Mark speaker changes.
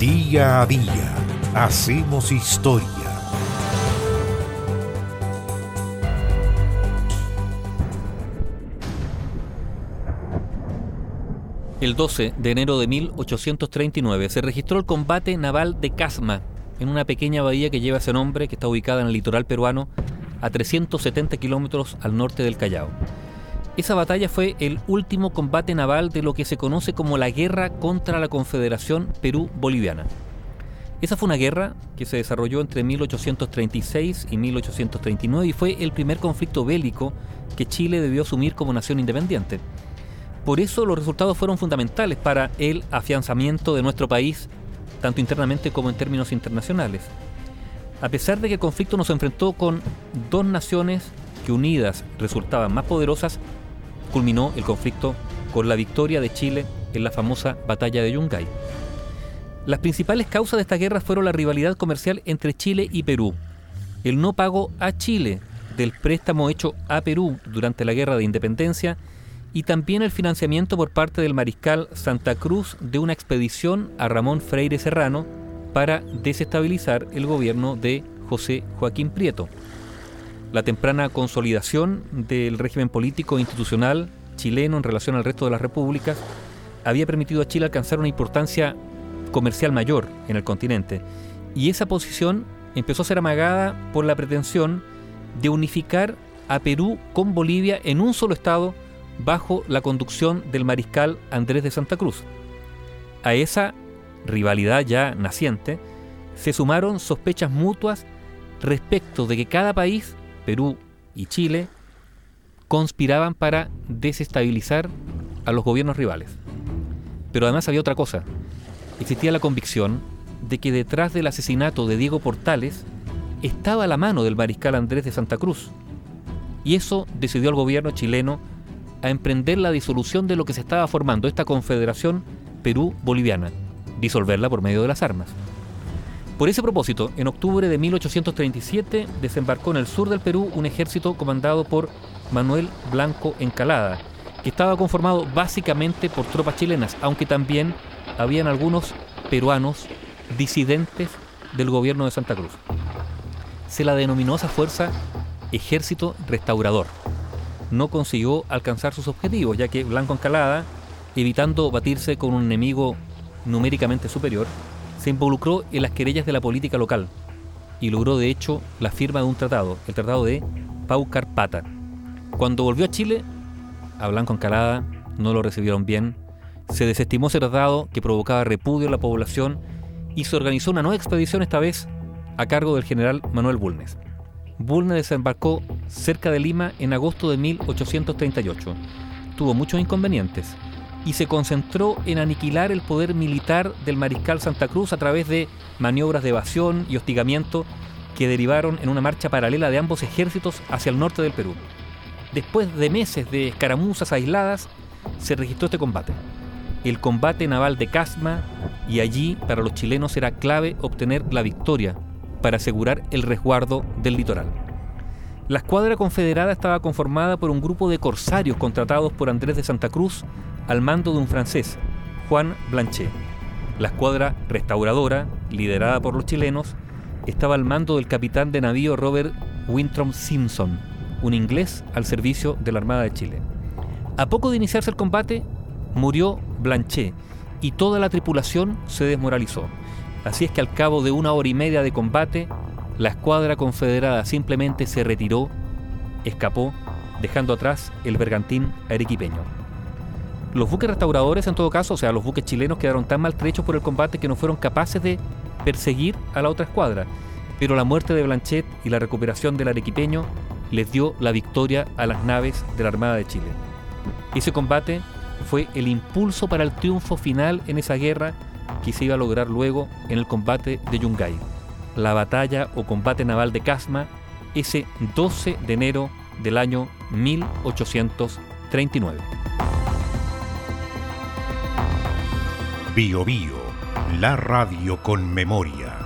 Speaker 1: Día a día hacemos historia.
Speaker 2: El 12 de enero de 1839 se registró el combate naval de Casma en una pequeña bahía que lleva ese nombre, que está ubicada en el litoral peruano, a 370 kilómetros al norte del Callao. Esa batalla fue el último combate naval de lo que se conoce como la guerra contra la Confederación Perú-Boliviana. Esa fue una guerra que se desarrolló entre 1836 y 1839 y fue el primer conflicto bélico que Chile debió asumir como nación independiente. Por eso los resultados fueron fundamentales para el afianzamiento de nuestro país, tanto internamente como en términos internacionales. A pesar de que el conflicto nos enfrentó con dos naciones que unidas resultaban más poderosas, culminó el conflicto con la victoria de Chile en la famosa batalla de Yungay. Las principales causas de esta guerra fueron la rivalidad comercial entre Chile y Perú, el no pago a Chile del préstamo hecho a Perú durante la guerra de independencia y también el financiamiento por parte del mariscal Santa Cruz de una expedición a Ramón Freire Serrano para desestabilizar el gobierno de José Joaquín Prieto. La temprana consolidación del régimen político e institucional chileno en relación al resto de las repúblicas había permitido a Chile alcanzar una importancia comercial mayor en el continente, y esa posición empezó a ser amagada por la pretensión de unificar a Perú con Bolivia en un solo estado bajo la conducción del mariscal Andrés de Santa Cruz. A esa rivalidad ya naciente se sumaron sospechas mutuas respecto de que cada país, Perú y Chile, conspiraban para desestabilizar a los gobiernos rivales. Pero además había otra cosa. Existía la convicción de que detrás del asesinato de Diego Portales estaba la mano del mariscal Andrés de Santa Cruz. Y eso decidió el gobierno chileno a emprender la disolución de lo que se estaba formando, esta confederación Perú-Boliviana, disolverla por medio de las armas. Por ese propósito, en octubre de 1837 desembarcó en el sur del Perú un ejército comandado por Manuel Blanco Encalada, que estaba conformado básicamente por tropas chilenas, aunque también habían algunos peruanos disidentes del gobierno de Santa Cruz. Se la denominó esa fuerza Ejército Restaurador no consiguió alcanzar sus objetivos, ya que Blanco Encalada, evitando batirse con un enemigo numéricamente superior, se involucró en las querellas de la política local y logró de hecho la firma de un tratado, el tratado de Pau Carpata. Cuando volvió a Chile, a Blanco Encalada no lo recibieron bien, se desestimó ese tratado que provocaba repudio en la población y se organizó una nueva expedición esta vez a cargo del general Manuel Bulnes. Bulnes desembarcó cerca de Lima en agosto de 1838. Tuvo muchos inconvenientes y se concentró en aniquilar el poder militar del mariscal Santa Cruz a través de maniobras de evasión y hostigamiento que derivaron en una marcha paralela de ambos ejércitos hacia el norte del Perú. Después de meses de escaramuzas aisladas, se registró este combate, el combate naval de Casma, y allí para los chilenos era clave obtener la victoria para asegurar el resguardo del litoral. La escuadra confederada estaba conformada por un grupo de corsarios contratados por Andrés de Santa Cruz al mando de un francés, Juan Blanchet. La escuadra restauradora, liderada por los chilenos, estaba al mando del capitán de navío Robert Winthrop Simpson, un inglés al servicio de la Armada de Chile. A poco de iniciarse el combate, murió Blanchet y toda la tripulación se desmoralizó. Así es que al cabo de una hora y media de combate, la escuadra confederada simplemente se retiró, escapó, dejando atrás el bergantín arequipeño. Los buques restauradores, en todo caso, o sea, los buques chilenos quedaron tan maltrechos por el combate que no fueron capaces de perseguir a la otra escuadra, pero la muerte de Blanchet y la recuperación del arequipeño les dio la victoria a las naves de la Armada de Chile. Ese combate fue el impulso para el triunfo final en esa guerra que se iba a lograr luego en el combate de Yungay, la batalla o combate naval de Casma, ese 12 de enero del año 1839.
Speaker 1: Bio Bio, la radio con memoria.